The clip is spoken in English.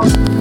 Bye.